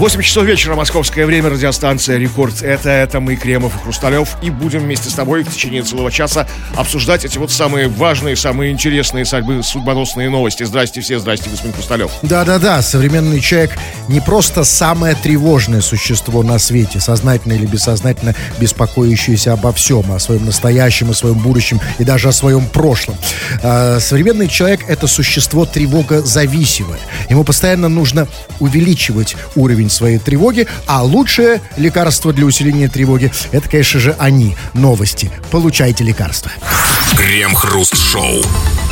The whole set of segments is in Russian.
8 часов вечера, московское время, радиостанция «Рекорд». Это, это мы, Кремов и Хрусталев, и будем вместе с тобой в течение целого часа обсуждать эти вот самые важные, самые интересные, судьбоносные новости. Здрасте все, здрасте, господин Хрусталев. Да-да-да, современный человек не просто самое тревожное существо на свете, сознательно или бессознательно беспокоящееся обо всем, о своем настоящем, о своем будущем и даже о своем прошлом. А, современный человек — это существо тревогозависимое. Ему постоянно нужно увеличивать уровень своей тревоги, а лучшее лекарство для усиления тревоги — это, конечно же, они, новости. Получайте лекарства. Крем-хруст-шоу.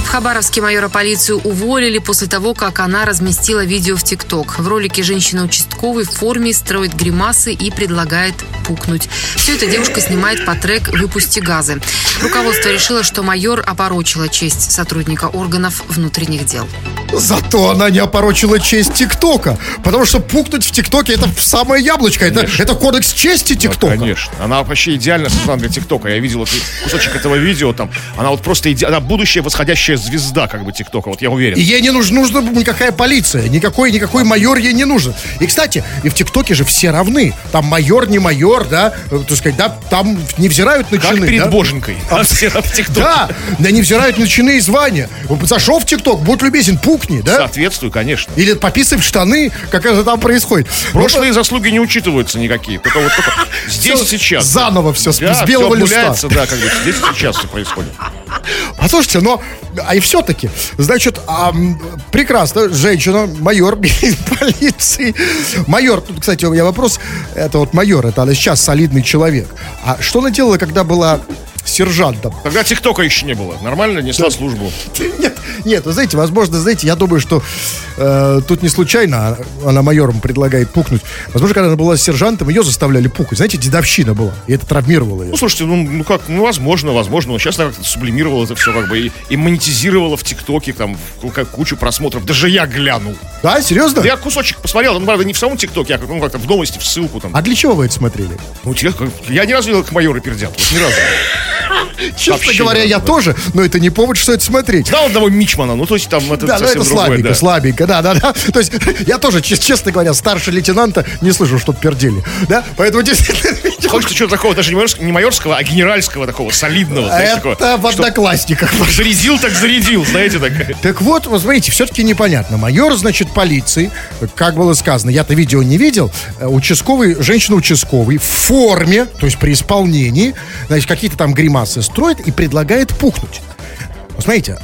В Хабаровске майора полицию уволили после того, как она разместила видео в ТикТок. В ролике женщина участковой в форме строит гримасы и предлагает пукнуть. Все это девушка снимает по трек «Выпусти газы». Руководство решило, что майор опорочила честь сотрудника органов внутренних дел. Зато она не опорочила честь TikTok'а. Потому что пукнуть в TikTok'е это самое яблочко. Это, это кодекс чести TikTok'а. Да, конечно. Она вообще идеально создана для TikTok'а. Я видел кусочек этого видео там. Она вот просто иде... она будущая восходящая звезда как бы TikTok'а. Вот я уверен. И ей не нужна, нужна никакая полиция. Никакой, никакой майор ей не нужен. И, кстати, и в TikTok'е же все равны. Там майор, не майор, да. э, Так сказать, да, там не взирают на чины. Да? Как перед боженькой. А все в TikTok'е. Да, да не взирают на чины и звания. Зашел в ТикТок, будь любезен, пукни, да? Соответствую, конечно. Или пописывай в штаны, как это там происходит. Прошлые заслуги не учитываются никакие. Только вот только здесь сейчас. заново всё, с- белого листа. да, как бы здесь и сейчас все происходит. Послушайте, но а и все-таки, значит, а, прекрасно, женщина, майор полиции. Майор, тут, кстати, у меня вопрос, это вот майор, это она сейчас солидный человек. А что она делала, когда была сержантом? Тогда ТикТока еще не было. Нормально несла службу. Нет, нет, вы знаете, возможно, знаете, я думаю, что э, тут не случайно она майором предлагает пукнуть. Возможно, когда она была сержантом, ее заставляли пукать. Знаете, дедовщина была, и это травмировало ее. Ну, слушайте, ну, ну как, ну, возможно, возможно. Но сейчас она как-то сублимировала это все, как бы, и, и монетизировала в ТикТоке, там, в- как кучу просмотров. Даже я глянул. Да, серьезно? Я кусочек посмотрел, ну, правда, не в самом ТикТоке, а как, ну, как-то в новости, в ссылку там. А для чего вы это смотрели? Ну, как- я ни разу не видел, как майоры пердят. Вот ни разу. Честно говоря, я тоже, но это не повод, что это смотреть. Знал одного Мичмана, ну, то есть там это Да, ну это слабенько, да. слабенько, да, да, да. То есть я тоже, чес- честно говоря, старше лейтенанта не слышу, что пердели. Да, поэтому действительно... Хочется чего-то такого, даже не майорского, а генеральского такого, солидного. Это в одноклассниках. Зарядил, так зарядил, знаете, так. Так вот, вы смотрите, все-таки непонятно. Майор, значит, полиции, как было сказано, я-то видео не видел, э, участковый, женщина-участковый в форме, то есть при исполнении, значит, какие-то там гримасы строит и предлагает пукнуть. Вот смотрите,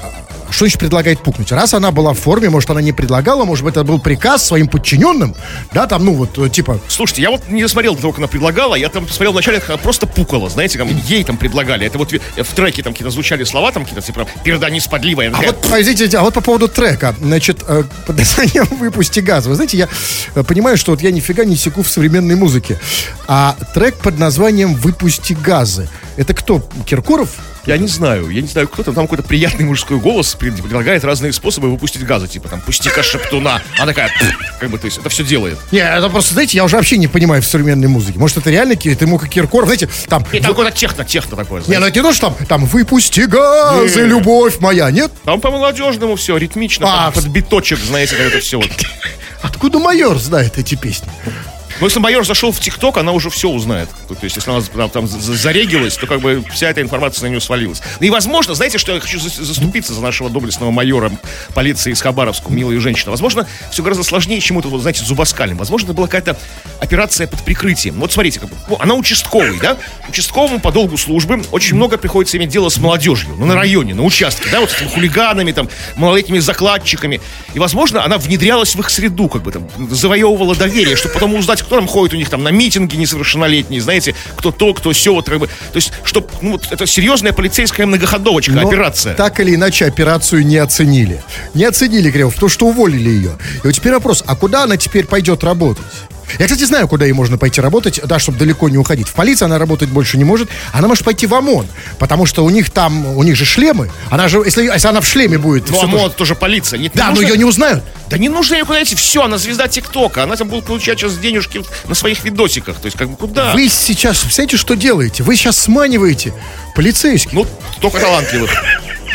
что значит предлагает пукнуть? Раз она была в форме, может, она не предлагала, может быть, это был приказ своим подчиненным, да, там, ну, вот, э, типа, Слушайте, я вот не смотрел того, как она предлагала, я там посмотрел вначале, она просто пукала, знаете, там, ей там предлагали. Это вот ви- в треке там какие-то звучали слова, там какие-то, типа, передани сподливая. А вот, подождите, а вот по поводу трека, значит, э, под названием «Выпусти газ». Вы знаете, я э, понимаю, что вот я нифига не секу в современной музыке. А трек под названием «Выпусти газы». Это кто? Киркоров? Я не знаю, я не знаю, кто там, там какой-то приятный мужской голос пред- предлагает разные способы выпустить газа, типа там, пусти-ка шептуна. Она такая, «Пф», как бы, то есть, это все делает. Не, это просто, знаете, я уже вообще не понимаю в современной музыке. Может, это реально Ки- это ему как Киркоров, знаете, там... И там какое-то техно, техно такое, Не, знаете. ну это не то, что там, там «Выпусти газы, Не. любовь моя», нет? Там по-молодежному все, ритмично, А, под, под биточек, знаете, как это все вот. Откуда майор знает эти песни? Но если майор зашел в ТикТок, она уже все узнает. То, есть, если она там, там за- зарегилась, то как бы вся эта информация на нее свалилась. Ну и возможно, знаете, что я хочу за- заступиться за нашего доблестного майора полиции из Хабаровска, милая женщина. Возможно, все гораздо сложнее, чем это, вот, знаете, зубоскалем. Возможно, это была какая-то операция под прикрытием. Вот смотрите, как бы, ну, она участковый, да? Участковому по долгу службы очень много приходится иметь дело с молодежью. Ну, на районе, на участке, да, вот с хулиганами, там, малолетними закладчиками. И, возможно, она внедрялась в их среду, как бы там, завоевывала доверие, чтобы потом узнать, кто там ходит у них там на митинги несовершеннолетние, знаете, кто то, кто все, вот как бы. То есть, чтобы, ну, вот это серьезная полицейская многоходовочка, Но операция. Так или иначе операцию не оценили. Не оценили Кремов, потому что уволили ее. И вот теперь вопрос, а куда она теперь пойдет работать? Я, кстати, знаю, куда ей можно пойти работать, да, чтобы далеко не уходить. В полиции она работать больше не может. Она может пойти в ОМОН, потому что у них там, у них же шлемы. Она же, если, если она в шлеме будет... Ну, всё а тоже- вот тоже полиция. Нет, Да, но нужно- ее не узнают. Да не нужно никуда идти, все, она звезда ТикТока, она там будет получать сейчас денежки на своих видосиках, то есть как бы куда? Вы сейчас, представляете, что делаете? Вы сейчас сманиваете полицейских. Ну, только талантливых.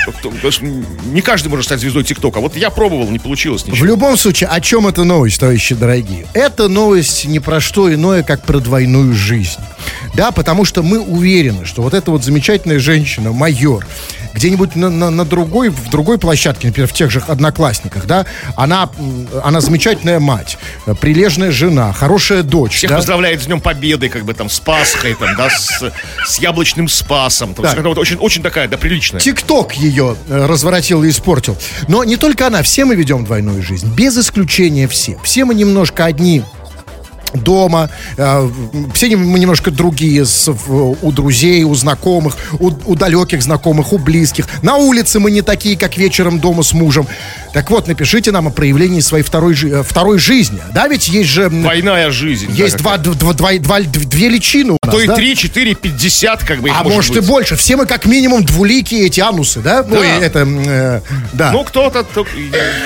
Кто- потому что Не каждый может стать звездой ТикТока. Вот я пробовал, не получилось В ничего. любом случае, о чем эта новость, товарищи дорогие? Это новость не про что иное, как про двойную жизнь. Да, потому что мы уверены, что вот эта вот замечательная женщина, майор, где-нибудь на, на- на другой, в другой площадке, например, в тех же одноклассниках, да, она, она замечательная мать, прилежная жена, хорошая дочь. Всех да? поздравляет с Днем Победы, как бы там, с Пасхой, там, да, с, с яблочным спасом. Там, Да. очень, очень такая, да, приличная. ТикТок ее э, разворотил и испортил. Но не только она, все мы ведем двойную жизнь, без исключения все. Все мы немножко одни дома, э, все мы немножко другие с- у друзей, у знакомых, у, у далеких знакомых, у близких. На улице мы не такие, как вечером дома с мужем. Так вот, напишите нам о проявлении своей второй, э, второй жизни. Да, ведь есть же... Двойная жизнь. да, Есть два, два, два- два- две личины у нас, То и да? 3, 4, 50, как бы А может может и быть. больше. Все мы как минимум двуликие эти анусы, да? Ой, это, м, э, да. Ну, кто-то, то-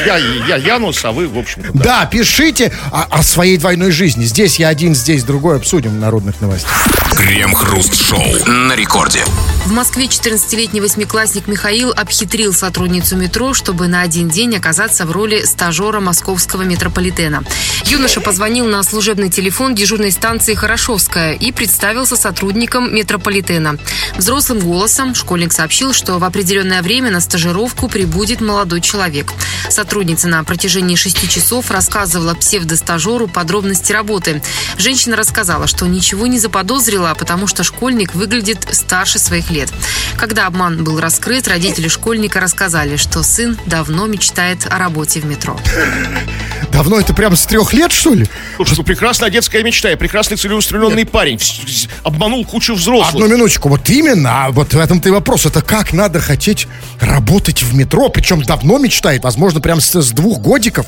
я, я, Янус, а вы, в общем-то, да. Да, пишите о, о своей двойной жизни. Здесь я один, здесь другой. Обсудим народных новостях. Крем-хруст-шоу на рекорде. В Москве 14-летний восьмиклассник Михаил обхитрил сотрудницу метро, чтобы на один день оказаться в роли стажера московского метрополитена. Юноша позвонил на служебный телефон дежурной станции Хорошовская и представился сотрудником метрополитена. Взрослым голосом школьник сообщил, что в определенное время на стажировку прибудет молодой человек. Сотрудница на протяжении шести часов рассказывала псевдостажеру подробности работы. Женщина рассказала, что ничего не заподозрила, потому что школьник выглядит старше своих лет. Когда обман был раскрыт, родители школьника рассказали, что сын давно мечтает о работе в метро. Давно это прям с трех лет, что ли? Слушай, ну, прекрасная детская мечта, и прекрасный целеустремленный парень. Вс- вс- Обманул кучу взрослых. Одну минуточку, вот именно, а вот в этом-то и вопрос. Это как надо хотеть работать в метро, причем давно мечтает, возможно, прям с, с двух годиков.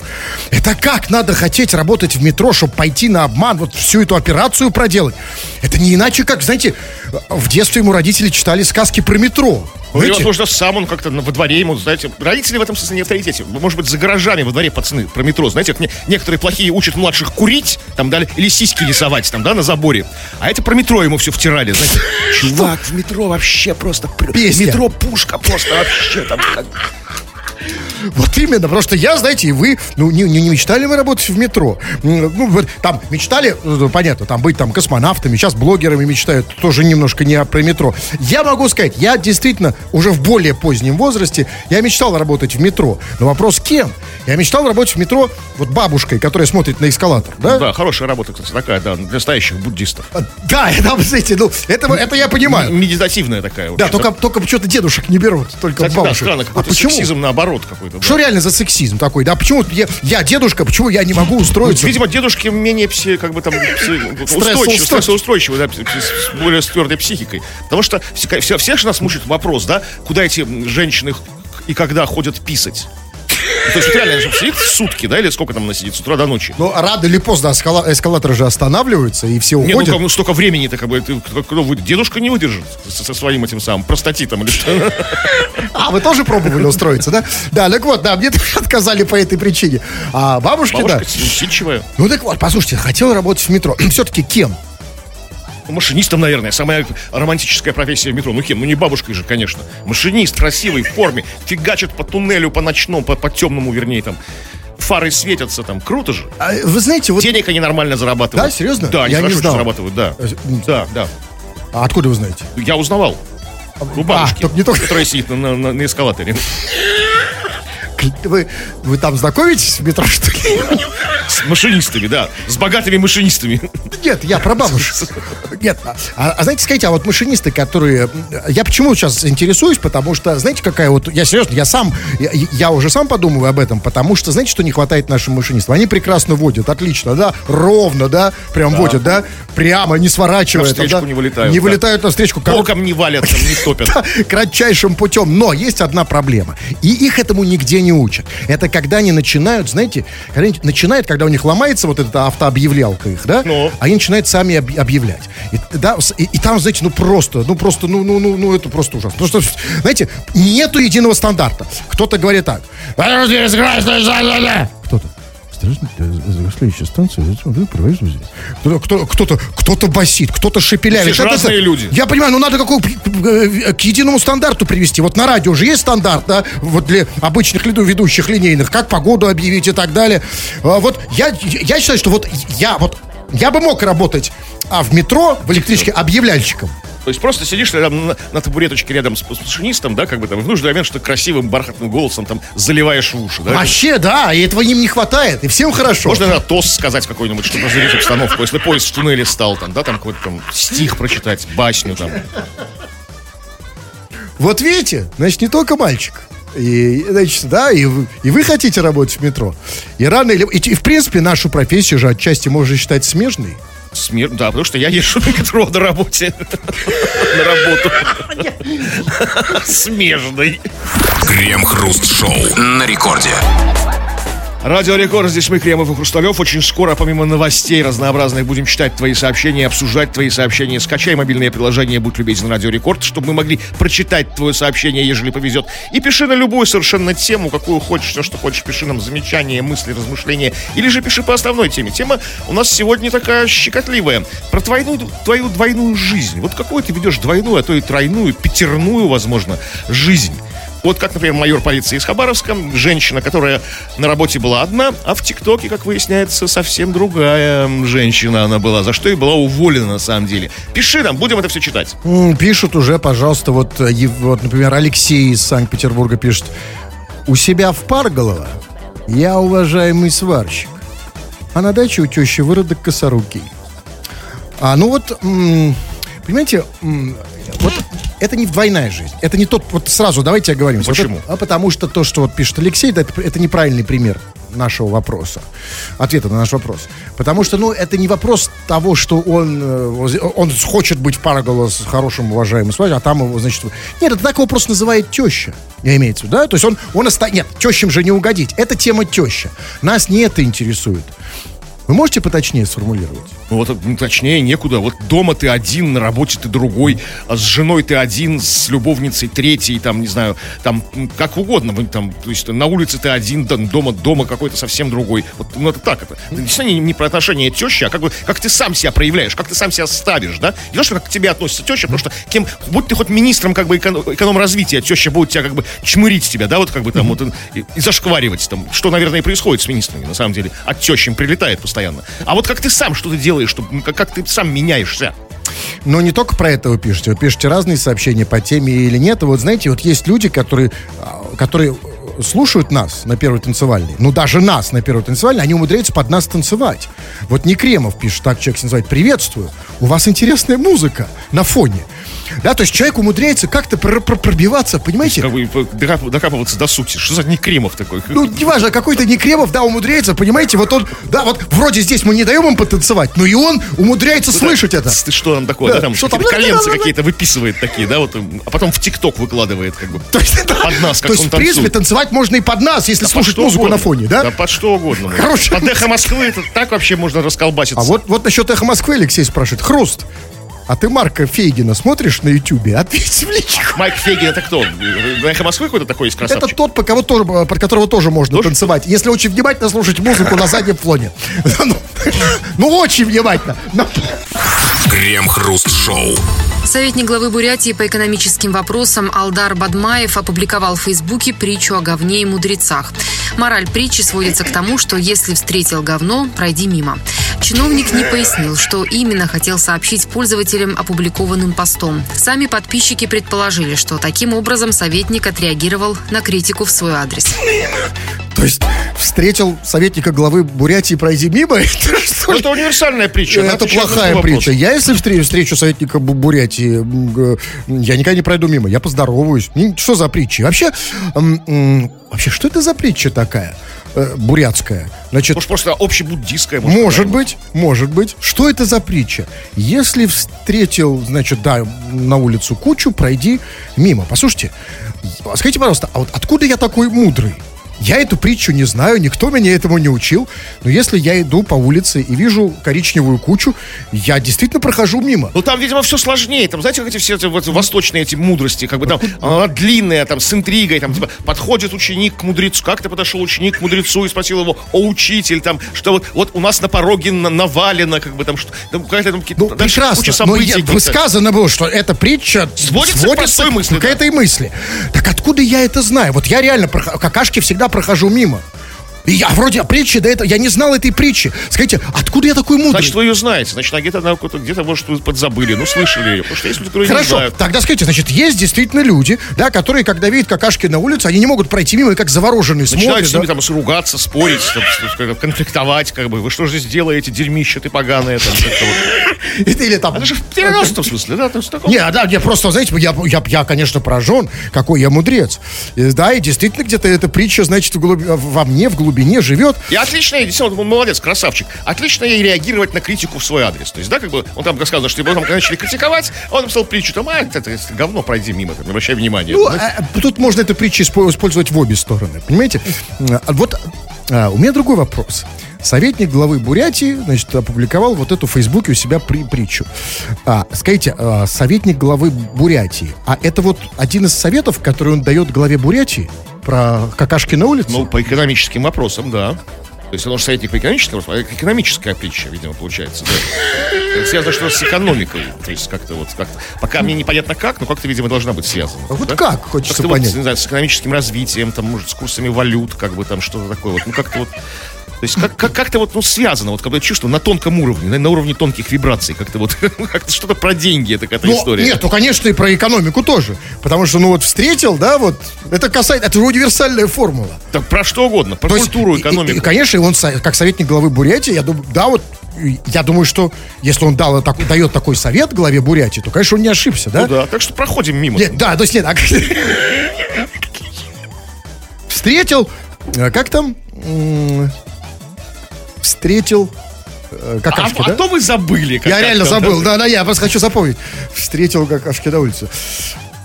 Это как надо хотеть работать в метро, чтобы пойти на обман, вот всю эту операцию проделать. Это не иначе, как, знаете, в детстве ему родители читали сказки про метро. Ну, Знаете? возможно, сам он как-то на- во дворе ему, знаете, родители в этом смысле не авторитете. Может быть, за гаражами во дворе пацаны про метро. Знаете, как не- некоторые плохие учат младших курить, там, да, или сиськи рисовать, там, да, на заборе. А это про метро ему все втирали, знаете. Чувак, в метро вообще просто... пр- Песня. Метро пушка просто вообще там... как- Вот именно, потому что я, знаете, и вы, ну, не, не, мечтали вы работать в метро? Ну, вот там мечтали, ну, понятно, там быть там космонавтами, сейчас блогерами мечтают, тоже немножко не про метро. Я могу сказать, я действительно уже в более позднем возрасте, я мечтал работать в метро. Но вопрос кем? Я мечтал работать в метро вот бабушкой, которая смотрит на эскалатор, да? Да, хорошая работа, кстати, такая, да, для настоящих буддистов. А, Да, это, знаете, ну, это, это я понимаю. Медитативная такая. Да, только, только почему-то дедушек не берут, только Кстати, да, бабушек. странно, а почему? сексизм наоборот какой-то. да. Что реально за сексизм такой? Да, почему я, я дедушка, почему я не могу устроиться? Видимо, дедушки менее пси, как бы там пси- устойчивы, Стрессоустойчивы. да, с более твердой психикой. Потому что все, все, всех же нас мучает вопрос, да, куда эти женщины и когда ходят писать. Ну, То есть реально она же сидит сутки, да, или сколько там она сидит, с утра до ночи. Но рано или поздно эскала- эскалаторы же останавливаются, и все Не, ну, уходят. как, ну столько времени-то, как бы, ты- кто- кто вы- дедушка не выдержит со, со своим этим самым простатитом или что. А, вы тоже пробовали устроиться, да? Да, так вот, да, мне тоже отказали по этой причине. А бабушке, Бабушка да. усидчивая. Ну так вот, послушайте, хотел работать в метро. Все-таки кем? Ну, Машинистом, наверное, самая романтическая профессия в метро. Ну кем? Ну не бабушкой же, конечно. Машинист, красивый, в форме, фигачит по туннелю, по ночному, по, по темному, вернее, там. Фары светятся там. Круто же. А, вы знаете, вот... Денег они нормально зарабатывают. Да, серьезно? Да, они Я не хорошо знал. зарабатывают, да. Э. Да, да. А откуда вы знаете? Я узнавал. У бабушки, только не только- которая сидит на, на- на эскалаторе. Вы, вы там знакомитесь в метро, что ли? С машинистами, да. С богатыми машинистами. Нет, я про бабушек. Нет, а, а знаете, скажите, а вот машинисты, которые... Я почему сейчас интересуюсь, потому что, знаете, какая вот... Я серьезно, я сам, я, я уже сам подумываю об этом, потому что, знаете, что не хватает нашим машинистам? Они прекрасно водят, отлично, да, ровно, да, прям водят, да, прямо, не сворачивая. там, Навстречку да, не вылетают, Не да. вылетают навстречку. Корот- Боком не валят, не топят. кратчайшим путем. Но есть одна проблема. И их этому нигде не учат. Это когда они начинают, знаете, когда они начинают, когда у них ломается вот эта автообъявлялка их, да, Ну. они начинают сами об- объявлять. И, да, и, и там, знаете, ну просто, ну просто, ну, ну, ну, ну, это просто ужасно. Потому что, знаете, нету единого стандарта. Кто-то говорит так. Кто-то. Следующая станция, кто-то, кто- кто-то, кто-то басит, кто-то шепелявит. Это- разные люди. Я понимаю, ну надо какой, э, к единому стандарту привести. Вот на радио же есть стандарт, да, вот для обычных ведущих линейных, как погоду объявить и так далее. А Вот я, я считаю, что вот я вот я бы мог работать а в метро, в электричке объявляльщиком. То есть просто сидишь там на, на табуреточке рядом с, с машинистом, да, как бы там, в нужный момент что красивым бархатным голосом там заливаешь в уши, да? Вообще, да, и этого им не хватает, и всем хорошо. Можно иногда тост сказать какой-нибудь, чтобы разрядить обстановку, если поезд в туннеле стал, там, да, там какой-то там стих прочитать, басню там. Вот видите, значит, не только мальчик. И, значит, да, и вы, и вы хотите работать в метро. И рано или... И, и, в принципе, нашу профессию же отчасти можно считать смежной. Смер... Да, потому что я езжу на метро на работе. На работу. Смежный. Крем-хруст-шоу на рекорде. Радио Рекорд, здесь мы, Кремов и Хрусталев. Очень скоро, помимо новостей разнообразных, будем читать твои сообщения, обсуждать твои сообщения. Скачай мобильное приложение «Будь любезен, Радио Рекорд», чтобы мы могли прочитать твое сообщение, ежели повезет. И пиши на любую совершенно тему, какую хочешь, все, что хочешь. Пиши нам замечания, мысли, размышления. Или же пиши по основной теме. Тема у нас сегодня такая щекотливая. Про твою, твою двойную жизнь. Вот какую ты ведешь двойную, а то и тройную, пятерную, возможно, жизнь. Вот как, например, майор полиции из Хабаровска, женщина, которая на работе была одна, а в ТикТоке, как выясняется, совсем другая женщина она была, за что и была уволена на самом деле. Пиши нам, будем это все читать. Пишут уже, пожалуйста, вот, э, вот, например, Алексей из Санкт-Петербурга пишет. У себя в Парголово я уважаемый сварщик. А на даче у тещи выродок косорукий. А, ну вот, понимаете, вот это не двойная жизнь. Это не тот, вот сразу давайте оговоримся. Вот Почему? это- а потому что то, что вот пишет Алексей, это, это неправильный пример нашего вопроса, ответа на наш вопрос. Потому что, ну, это не вопрос того, что он, э, он хочет быть в Парголо с хорошим, уважаемым свадьбой, а там его, значит... Нет, это так его просто называет теща, я имеется в виду, да? То есть он, он оста... Нет, тещам же не угодить. Это тема теща. Нас не это интересует. Вы можете поточнее сформулировать? Вот, ну, точнее, некуда. Вот дома ты один, на работе ты другой, а с женой ты один, с любовницей третий, там, не знаю, там, как угодно. Там, то есть на улице ты один, дома, дома какой-то совсем другой. Вот, ну, это так, это. Действительно не, не про отношения тещи, а как бы, как ты сам себя проявляешь, как ты сам себя ставишь, да? Не то, что как к тебе относится теща, потому что кем, будь ты хоть министром, как бы, эконом, эконом-развития, теща будет тебя, как бы, чмырить тебя, да, вот, как бы, там, вот, и, и зашкваривать, там, что, наверное, и происходит с министрами, на самом деле. От тещи им прилетает постоянно. А вот как ты сам что ты делаешь, чтобы, как, как ты сам меняешься? Но не только про это вы пишете. Вы пишете разные сообщения по теме или нет. И вот знаете, вот есть люди, которые, а, которые э, слушают нас на первой танцевальной, ну даже нас на первой танцевальной, они умудряются под нас танцевать. Вот Некремов пишет, так человек называет, приветствую, у вас интересная музыка на фоне. Да, то есть человек умудряется как-то пр- пр- пробиваться, понимаете? Как бы докап- докапываться до сути. Что за некремов такой? Ну, неважно, какой-то Некремов, да, умудряется, понимаете, вот он, да, вот вроде здесь мы не даем им потанцевать, но и он умудряется слышать это. Ты что там такое? Да, Да, там что там? коленцы какие-то выписывает такие, да, вот, а потом в ТикТок выкладывает, как бы. То есть, да, Под нас, как то есть, он в принципе, танцевать можно и под нас, если Да слушать музыку угодно. на фоне, да? Да под что угодно. Короче. Под эхо Москвы это так вообще можно расколбаситься. А вот, вот насчет «Эхо Москвы» Алексей спрашивает. Хруст, а ты Марка Фейгина смотришь на Ютубе? Ответь в личку. Майк Фегин это кто? На эхо Москвы какой-то такой есть красавчик? Это тот, по кого тоже, под которого тоже можно Тоже? танцевать, если очень внимательно слушать музыку на заднем фоне. Ну, Ну, очень внимательно. Ну, Крем-хруст-шоу. Советник главы Бурятии по экономическим вопросам Алдар Бадмаев опубликовал в Фейсбуке притчу о говне и мудрецах. Мораль притчи сводится к тому, что если встретил говно, пройди мимо. Чиновник не пояснил, что именно хотел сообщить пользователям опубликованным постом. Сами подписчики предположили, что таким образом советник отреагировал на критику в свой адрес. То есть встретил советника главы Бурятии «Пройди мимо»? Это что? Это универсальная притча. Это плохая притча. Я, если встречу, встречу советника Бу- Бурятии, я никогда не пройду мимо. Я поздороваюсь. Что за притча? Вообще, вообще, что это за притча такая? э, бурятская. Значит, Может, просто общебуддийская. может быть, может быть. Что это за притча? Если встретил, значит, да, на улицу кучу, пройди мимо. Послушайте, скажите, пожалуйста, а вот откуда я такой мудрый? Я эту притчу не знаю, никто меня этому не учил. Но если я иду по улице и вижу коричневую кучу, я действительно прохожу мимо. Ну там, видимо, все сложнее. Там, знаете, как эти все эти вот восточные эти мудрости, как бы там она длинная, там с интригой, там типа подходит ученик к мудрецу. Как ты подошел ученик к мудрецу и спросил его, о учитель, там, что вот, вот у нас на пороге на- навалено, как бы там что. Там, какая-то там какие-то- Ну, прекрасно. куча Но событий. я- каких-то. сказано было, что эта притча Сводится к простой мысли, к да. этой мысли. Так откуда я это знаю? Вот я реально прох- какашки всегда прохожу мимо. Я вроде притчи до этого, я не знал этой притчи. Скажите, откуда я такой мудрый? Значит, вы ее знаете. Значит, она где-то, где-то, может, вы подзабыли. Ну, слышали ее. Потому что есть люди, которые не Хорошо, знают. тогда скажите, значит, есть действительно люди, да, которые, когда видят какашки на улице, они не могут пройти мимо и как завороженные Начинают смотрят. с ними да. там ругаться, спорить, там, с- конфликтовать, как бы. Вы что же здесь делаете, дерьмище ты поганое, там. Или там... Это же в переносном смысле, да? Не, да, я просто, знаете, я, я, я, конечно, поражен, какой я мудрец. Да, и действительно где-то эта притча, значит, во мне, в глубине живет. И отлично, действительно, он молодец, красавчик. Отлично ей реагировать на критику в свой адрес. То есть, да, как бы, он там рассказывал, что его там начали критиковать, он написал притчу, там, а, это, это говно, пройди мимо, там, не обращай внимания. Ну, а, а, тут можно эту притчу испо- использовать в обе стороны, понимаете? А, Вот а, у меня другой вопрос. Советник главы Бурятии, значит, опубликовал вот эту в Фейсбуке у себя при, притчу. А, скажите, а, советник главы Бурятии, а это вот один из советов, который он дает главе Бурятии про какашки на улице? Ну, по экономическим вопросам, да. То есть он же советник по экономическим вопросам, а экономическая притча, видимо, получается, да. Это связано что с экономикой. То есть как-то вот, как пока мне непонятно как, но как-то, видимо, должна быть связана. А вот да? как, хочется Как-то понять. Вот, не знаю, с экономическим развитием, там, может, с курсами валют, как бы там что-то такое вот. Ну, как-то вот то есть как, как, как-то вот ну, связано, вот как бы я чувствую, на тонком уровне, на, на уровне тонких вибраций, как-то вот как-то что-то про деньги, это какая-то Ну, история. Нет, ну, конечно, и про экономику тоже. Потому что, ну, вот встретил, да, вот, это касается, это же универсальная формула. Так про что угодно, про То есть, культуру, и- и- экономику. И, конечно, и он со- как советник главы Бурятии, я думаю, да, вот, я думаю, что если он дал, так- дает такой совет главе Бурятии, то, конечно, он не ошибся, да? Ну да, так что проходим мимо. Нет, да, то есть нет, а- встретил, э, как там, встретил э, а, какашки, а да? то вы забыли. как- Я как реально забыл, да, да, я просто хочу запомнить. Встретил какашки на улице.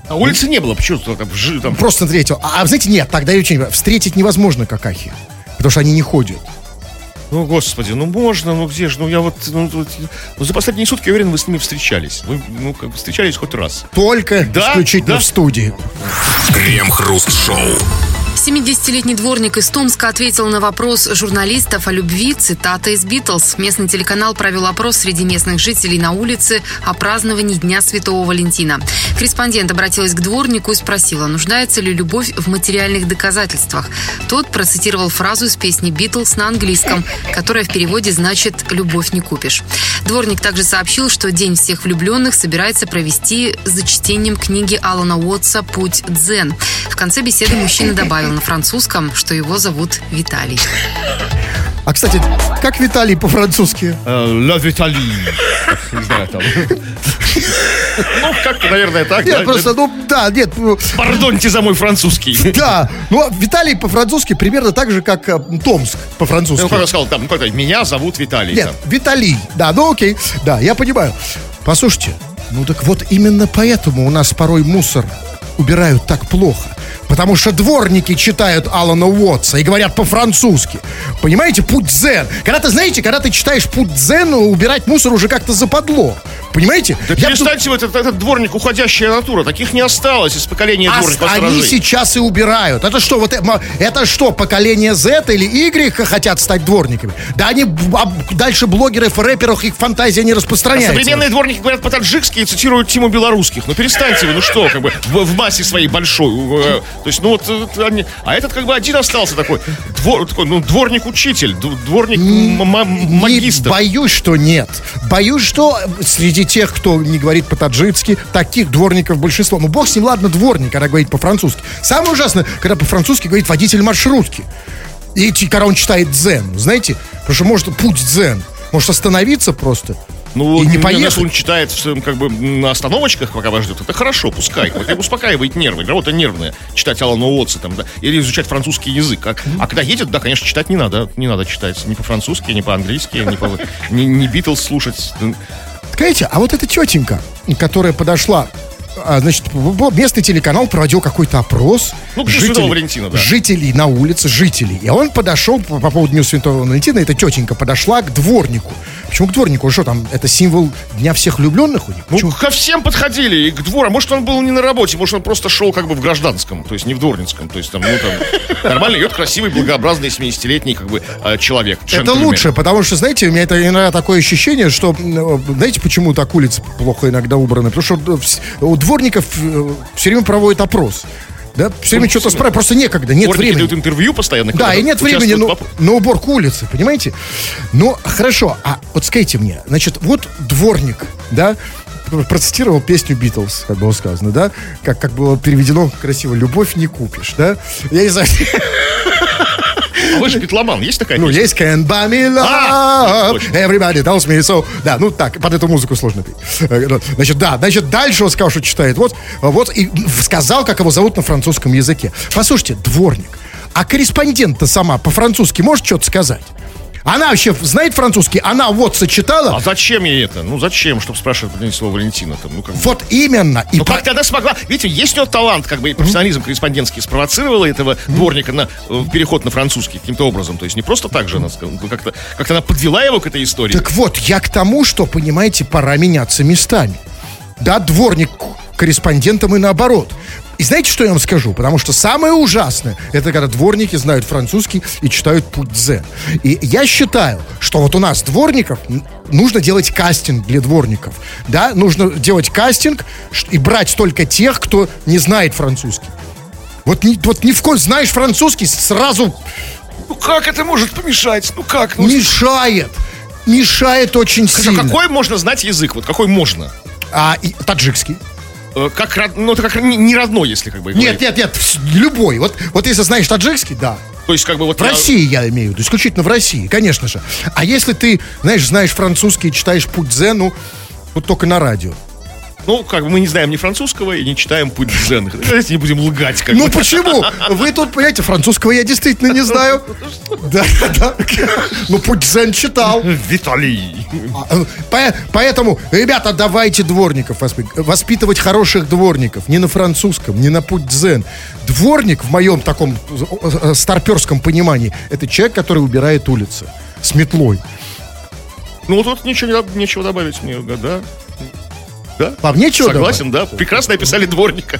А улицы не было, почему там, там Просто встретил. А, а знаете, нет, тогда я очень... Встретить невозможно какахи. Потому что они не ходят. Ну, господи, ну можно, ну где же, ну я вот, ну, вот, ну, за последние сутки, я уверен, вы с ними встречались. Вы, ну, как бы встречались хоть раз. Только Да, исключительно да. в студии. Крем-хруст-шоу. 70-летний дворник из Томска ответил на вопрос журналистов о любви цитата из «Битлз». Местный телеканал провел опрос среди местных жителей на улице о праздновании Дня Святого Валентина. Корреспондент обратилась к дворнику и спросила, нуждается ли любовь в материальных доказательствах. Тот процитировал фразу из песни «Битлз» на английском, которая в переводе значит «любовь не купишь». Дворник также сообщил, что День всех влюбленных собирается провести за чтением книги Алана Уотса «Путь Дзен». В конце беседы мужчина добавил на французском, что его зовут Виталий. А, кстати, как Виталий по-французски? Ла Витали. Не знаю, там. Ну, как-то, наверное, так. Нет, да? просто, ну, да, нет, ну, Пардоньте за мой французский. да. Ну, Виталий по-французски примерно так же, как э, Томск по-французски. Ну, когда сказал, там, ну, как-то, меня зовут Виталий. Нет, там. Виталий. Да, ну окей. Да, я понимаю. Послушайте, ну так вот именно поэтому у нас порой мусор убирают так плохо. Потому что дворники читают Алана Уотса и говорят по-французски. Понимаете, путь дзен. Когда ты, знаете, когда ты читаешь путь дзен, убирать мусор уже как-то западло. Понимаете? Да Я перестаньте вы, этот, этот дворник, уходящая натура. Таких не осталось из поколения А дворников они сторожей. сейчас и убирают. Это что, вот это, это что, поколение Z или Y хотят стать дворниками? Да они а дальше блогеров, рэперов, их фантазия не А распространяется. современные дворники говорят по-таджикски и цитируют Тиму Белорусских. Ну перестаньте вы, ну что, как бы в, в массе своей большой. э, То есть, ну вот, они- а этот как бы один остался такой, двор, такой ну, дворник-учитель, дворник Не магистр. боюсь, что нет. Боюсь, что среди тех, кто не говорит по-таджикски, таких дворников большинство. Ну, бог с ним, ладно, дворник, когда говорит по-французски. Самое ужасное, когда по-французски говорит водитель маршрутки. И когда он читает дзен, знаете, потому что может путь дзен, может остановиться просто Ну, и не поехать. Он читает как бы на остановочках, пока вас ждет, это хорошо, пускай. Это успокаивает нервы. Работа нервная. Читать Алана Уотса там, да, или изучать французский язык. А, а когда едет, да, конечно, читать не надо. Не надо читать ни по-французски, ни по-английски, ни по ни, ни Битлз слушать. Понимаете, а вот эта тетенька, которая подошла а, значит, местный телеканал проводил какой-то опрос. Ну, Святого Валентина, да. Жителей на улице, жителей. И он подошел по, по поводу Дню Святого Валентина, эта тетенька подошла к дворнику. Почему к дворнику? Что там, это символ Дня всех влюбленных у них? Ну, Почему? ко всем подходили, и к двору. А может, он был не на работе, может, он просто шел как бы в гражданском, то есть не в дворницком. То есть там, ну, там, нормально идет красивый, благообразный, 70-летний, как бы, э, человек. Это лучше, потому что, знаете, у меня это иногда такое ощущение, что, э, знаете, почему так улицы плохо иногда убраны? Потому что э, у дворников все время проводят опрос. Да, все время что-то спрашивают, просто некогда, нет Дворники времени. дают интервью постоянно. Да, и нет времени в ну, на уборку улицы, понимаете? Ну, хорошо, а вот скажите мне, значит, вот дворник, да, процитировал песню Битлз, как было сказано, да, как, как было переведено красиво, «Любовь не купишь», да? Я не знаю, А вы же битломан, есть такая ну, песня? есть Can Buy Me А, Love, точно. Everybody tells me so. Да, ну так, под эту музыку сложно петь. Э, Значит, да, значит, дальше он сказал, что читает. Вот, вот, и сказал, как его зовут на французском языке. Послушайте, дворник, а корреспондент-то сама по-французски может что-то сказать? Она вообще знает французский? Она вот сочетала? А зачем ей это? Ну, зачем, чтобы спрашивать про Святого Валентина? Там, ну, как бы. Вот именно. И Ну, по- как ты она смогла? Видите, есть у него талант, как бы и профессионализм корреспондентский спровоцировала этого дворника на э, переход на французский каким-то образом. То есть не просто так же она сказала, ну, как-то как она подвела его к этой истории. Так вот, я к тому, что, понимаете, пора меняться местами. Да, дворник к корреспондентам и наоборот. И знаете, что я вам скажу? Потому что самое ужасное, это когда дворники знают французский и читают путь дзен. И я считаю, что вот у нас дворников нужно делать кастинг для дворников. Да, нужно делать кастинг и брать только тех, кто не знает французский. Вот ни, вот ни в коем знаешь французский, сразу Ну как это может помешать? Ну как? Ну, мешает. Мешает очень скажи, сильно. какой можно знать язык? Вот какой можно? А, и, таджикский. Э, Как, ну, это как не не родной, если как бы. Нет, говорить. нет, нет, любой. Вот, вот если знаешь таджикский, да. То есть, как бы вот В я- России я имею в виду, исключительно в России, конечно же. А если ты, знаешь, знаешь французский читаешь путь дзен, ну, вот только на радио. Ну, как бы мы не знаем ни французского и не читаем путь дзен. Давайте не будем лгать, как Ну бы. почему? Вы тут, понимаете, французского я действительно не знаю. Да, да. Ну, путь дзен читал. Виталий. А, э, по- Поэтому, ребята, давайте дворников воспитывать. Хороших дворников. Не на французском, не на путь дзен. Дворник, в моем таком э, э, старперском понимании, это человек, который убирает улицы с метлой. Ну, тут ничего нечего добавить мне, да? Да? Вам нечего Согласен, да? Прекрасно описали дворника.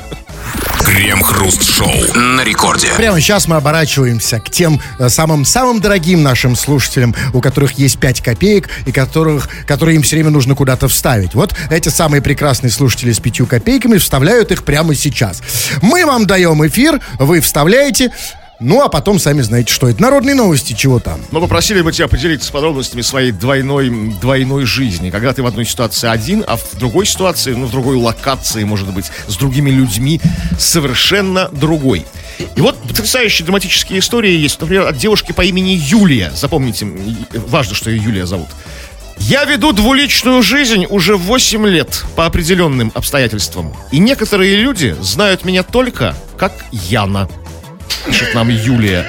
Крем-хруст-шоу на рекорде. Прямо сейчас мы оборачиваемся к тем э, самым-самым дорогим нашим слушателям, у которых есть 5 копеек и которых, которые им все время нужно куда-то вставить. Вот эти самые прекрасные слушатели с пятью копейками вставляют их прямо сейчас. Мы вам даем эфир, вы вставляете, ну а потом сами знаете, что это. Народные новости, чего там. Мы попросили бы тебя поделиться подробностями своей двойной, двойной жизни. Когда ты в одной ситуации один, а в другой ситуации, ну, в другой локации, может быть, с другими людьми, совершенно другой. И вот потрясающие драматические истории есть, например, от девушки по имени Юлия. Запомните, важно, что ее Юлия зовут. Я веду двуличную жизнь уже 8 лет по определенным обстоятельствам. И некоторые люди знают меня только как Яна. Пишет нам Юлия.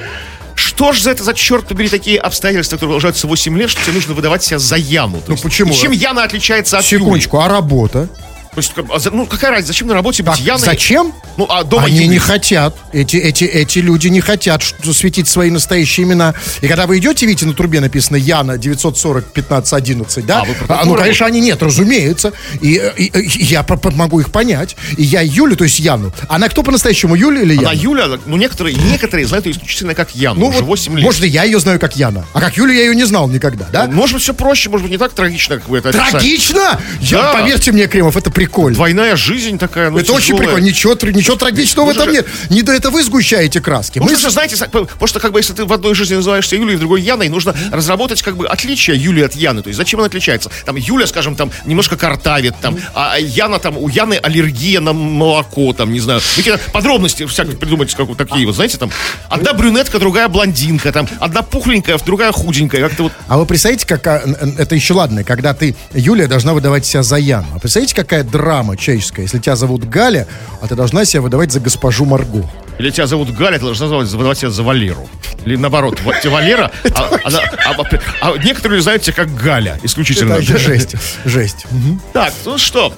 Что ж за это за черт побери такие обстоятельства, которые продолжаются 8 лет, что тебе нужно выдавать себя за Яну? То Ну, есть, почему? и чем Яна отличается от Юли? Секундочку, а работа? То есть, а ну какая разница, зачем на работе быть Так, Яной? зачем? Ну, а дома Они не хотят. Эти, эти, эти люди не хотят светить свои настоящие имена. И когда вы идете, видите, на трубе написано Яна 940 15 11, да? А, вы А, ну, конечно, они нет, разумеется. И, и- и я могу их понять. И я Юлю, то есть Яну. Она кто по-настоящему, Юля или Яна? Она Юля, ну некоторые, некоторые знают ее исключительно как Яну, ну, уже вот, 8 лет. Может, и я ее знаю как Яна. А как Юлю я ее не знал никогда, да? Может быть, все проще, может быть, не так трагично, как вы это описали. Трагично? Я, Да. поверьте мне, Кремов, это прикольно. Двойная жизнь такая, ну, это очень тяжелая. прикольно. Ничего, ничего трагичного в Ну, этом же- нет. Не до этого вы сгущаете краски. Мы что, знаете, потому что, как бы, если ты в одной жизни называешься Юлей, в другой Яной, нужно разработать, как бы, отличие Юли от Яны. То есть, зачем она отличается? Там, Юля, скажем, там, немножко картавит, там, а Яна, там, у Яны аллергия на молоко, там, не знаю. Вы какие-то подробности всякие придумайте, как вот такие вот, знаете, там, одна брюнетка, другая блондинка, там, одна пухленькая, другая худенькая, как-то вот. А вы представляете, н- Это еще ладно, когда ты, Юлия, должна выдавать себя за Яну. А представляете, какая драма человеческая, если тебя зовут Галя, а ты должна себя выдавать за госпожу Марго. Или тебя зовут Галя, ты должна выдавать себя за Валеру. Или наоборот, Валера, а, а- а- а некоторые знают тебя как Галя, исключительно. Это жесть, жесть. Так, ну что,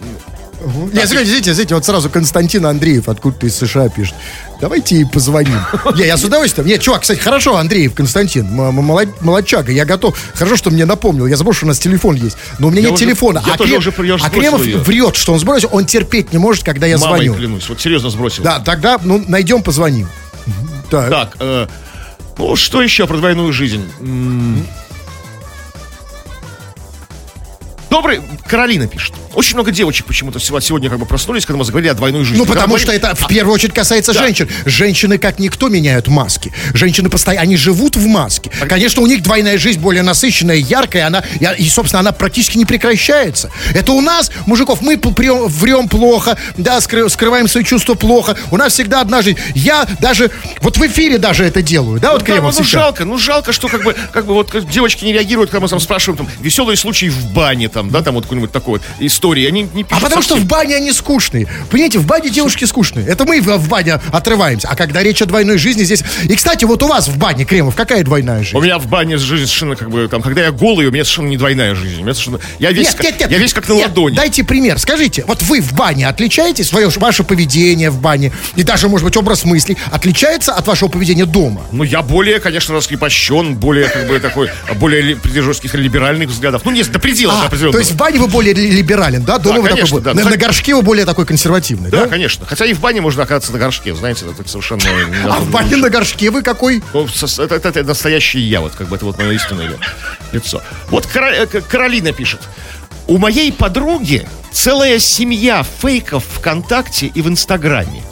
Не, смотрите, смотрите, вот сразу Константин Андреев откуда-то из США пишет. Давайте ей позвоним. Не, я с удовольствием. Нет, чувак, кстати, хорошо, Андреев, Константин, молодчага, я готов. Хорошо, что мне напомнил. Я забыл, что у нас телефон есть. Но у меня Я нет телефона. я а я Кремов врет, что он сбросил. Он терпеть не может, когда я звоню. клянусь, вот серьезно сбросил. Да, тогда, ну, найдем, позвоним. Так. Так, э, ну что еще про двойную жизнь? Добрый, Каролина пишет. Очень много девочек почему-то сего- сегодня как бы проснулись, когда мы заговорили о двойной жизни. Ну, потому что это в первую очередь касается Да. женщин. Женщины, как никто, меняют маски. Женщины постоянно, они живут в маске. А Конечно, у них двойная жизнь более насыщенная, яркая, она, и, собственно, она практически не прекращается. Это у нас, мужиков, мы прием- врем плохо, да, скры- скрываем свои чувства плохо. У нас всегда одна жизнь. Я даже, вот в эфире даже это делаю, да, вот Да, Кремов ну сейчас? жалко, ну жалко, что как бы, как бы вот как девочки не реагируют, когда мы там спрашиваем, там, веселые случаи в бане, там, да, там вот какой-нибудь такой вот истории, они не А пишут потому что совсем. в бане они скучные. Понимаете, в бане девушки скучные. Это мы в, в бане отрываемся. А когда речь о двойной жизни здесь... И, кстати, вот у вас в бане, Кремов, какая двойная жизнь? У меня в бане жизнь совершенно как бы, там, когда я голый, у меня совершенно не двойная жизнь. У меня совершенно, я весь, Нет, как, нет, нет. я весь как на Нет, ладони. Дайте пример. Скажите, вот вы в бане отличаетесь, свое, ваше поведение в бане, и даже, может быть, образ мыслей, отличается от вашего поведения дома? Ну, я более, конечно, раскрепощен, более, как бы, такой, более придерживаюсь каких-то либеральных взглядов. Ну, не до предела А, определенного. То есть в бане вы более ли- либерален, да? Дома Да, вы конечно, такой, да. на, Ну, на горшке вы более такой консервативный, да? Да, конечно. Хотя и в бане можно оказаться на горшке, знаете, это совершенно... не А в бане на горшке вы какой? Ну, Это, это, это настоящий я, вот как бы это вот мое истинное ли- лицо. Вот э, Каролина пишет. У моей подруги целая семья фейков ВКонтакте и в Инстаграме.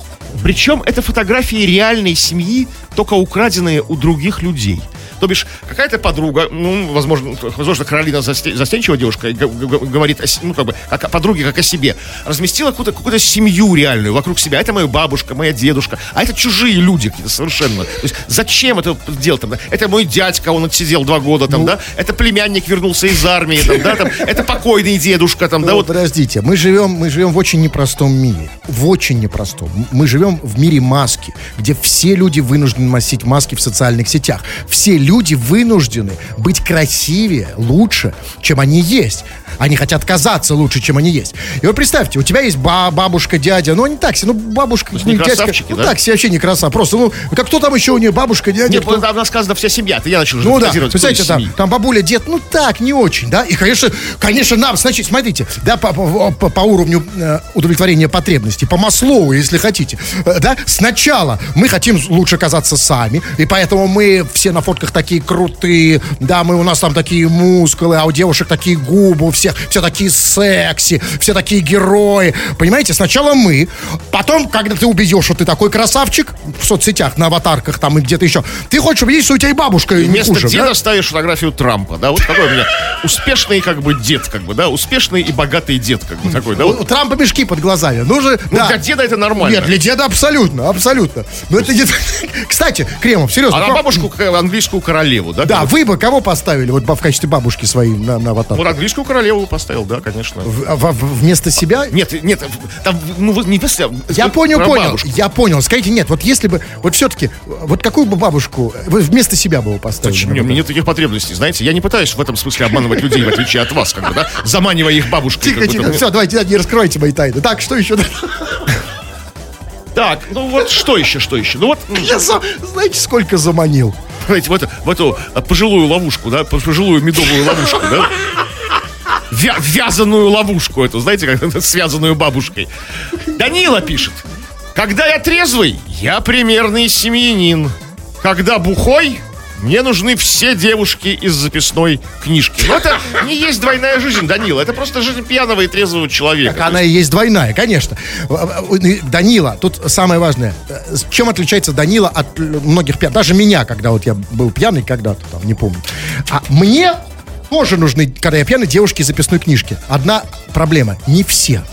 Причем это фотографии реальной семьи, только украденные у других людей. То бишь, какая-то подруга, ну, возможно, возможно, Каролина засте- застенчивая девушка, говорит, о, ну, как бы, как о подруге, как о себе, разместила какую-то, какую-то семью реальную вокруг себя. Это моя бабушка, моя дедушка, а это чужие люди какие-то совершенно. То есть, зачем это делать? Там, да? Это мой дядька, он отсидел два года, там, да? Это племянник вернулся из армии, там, да? Там, это покойный дедушка, там, да? Ну, Вот подождите, мы живем, мы живем в очень непростом мире. В очень непростом. Мы живем в мире маски, где все люди вынуждены носить маски в социальных сетях. Все люди вынуждены быть красивее, лучше, чем они есть. Они хотят казаться лучше, чем они есть. И вот представьте, у тебя есть ба- бабушка, дядя, ну они так себе, ну бабушка, есть не ну, дядька, ну да? так себе вообще не краса, просто, ну, как кто там еще у нее, бабушка, дядя, Нет, кто? там сказано вся семья, это я начал уже Ну да, представляете, там, там бабуля, дед, ну так, не очень, да? И, конечно, конечно, нам, значит, смотрите, да, по, по, по- по уровню э, удовлетворения потребностей, по Маслоу, если хотите, э, да, сначала мы хотим лучше казаться сами, и поэтому мы все на фотках такие крутые, да, мы у нас там такие мускулы, а у девушек такие губы, у всех все такие секси, все такие герои, понимаете? Сначала мы, потом, когда ты убедишь, что ты такой красавчик в соцсетях, на аватарках там и где-то еще, ты хочешь убедить, что у тебя и бабушка не Вместо хуже, деда да? ставишь фотографию Трампа, да, вот такой у меня успешный как бы дед, как бы, да, успешный и богатый дед, как бы такой, да, У вот. Трампа мешки под глазами. Ну же, Ну, да. для деда это нормально. Нет, для деда абсолютно, абсолютно. Но это не... Кстати, Кремов, серьезно. А на бабушку английскую королеву, да? Да, вы бы кого поставили вот в качестве бабушки своей на, на аватар? Вот английскую королеву поставил, да, конечно. В- в- в- вместо себя? Нет, нет, там, ну, не просто... Я понял, понял. бабушку. Я понял. Скажите, нет, вот если бы, вот все-таки, вот какую бы бабушку вы вместо себя бы поставили? На нет, нет таких потребностей, знаете, я не пытаюсь в этом смысле обманывать людей, в отличие от вас, как бы, да, заманивая их бабушкой. Тихо, тихо, там. все, давайте, не раскройте мои тайны. Так, что еще? Так, ну вот что еще, что еще? Ну вот, Я сам, знаете, сколько заманил? Знаете, в эту, в эту а, пожилую ловушку, да, пожилую медовую ловушку, да? Вя- вязаную ловушку эту, знаете, как связанную бабушкой. Данила пишет. Когда я трезвый, я примерный семьянин. Когда бухой, мне нужны все девушки из записной книжки. Но это не есть двойная жизнь, Данила. Это просто жизнь пьяного и трезвого человека. Так она и есть двойная, конечно. Данила, тут самое важное. э, Чем отличается Данила от э, многих пьяных? Даже меня, когда вот я был пьяный когда-то, там, не помню. А мне тоже нужны, когда я пьяный, девушки из записной книжки. Одна проблема. Не все.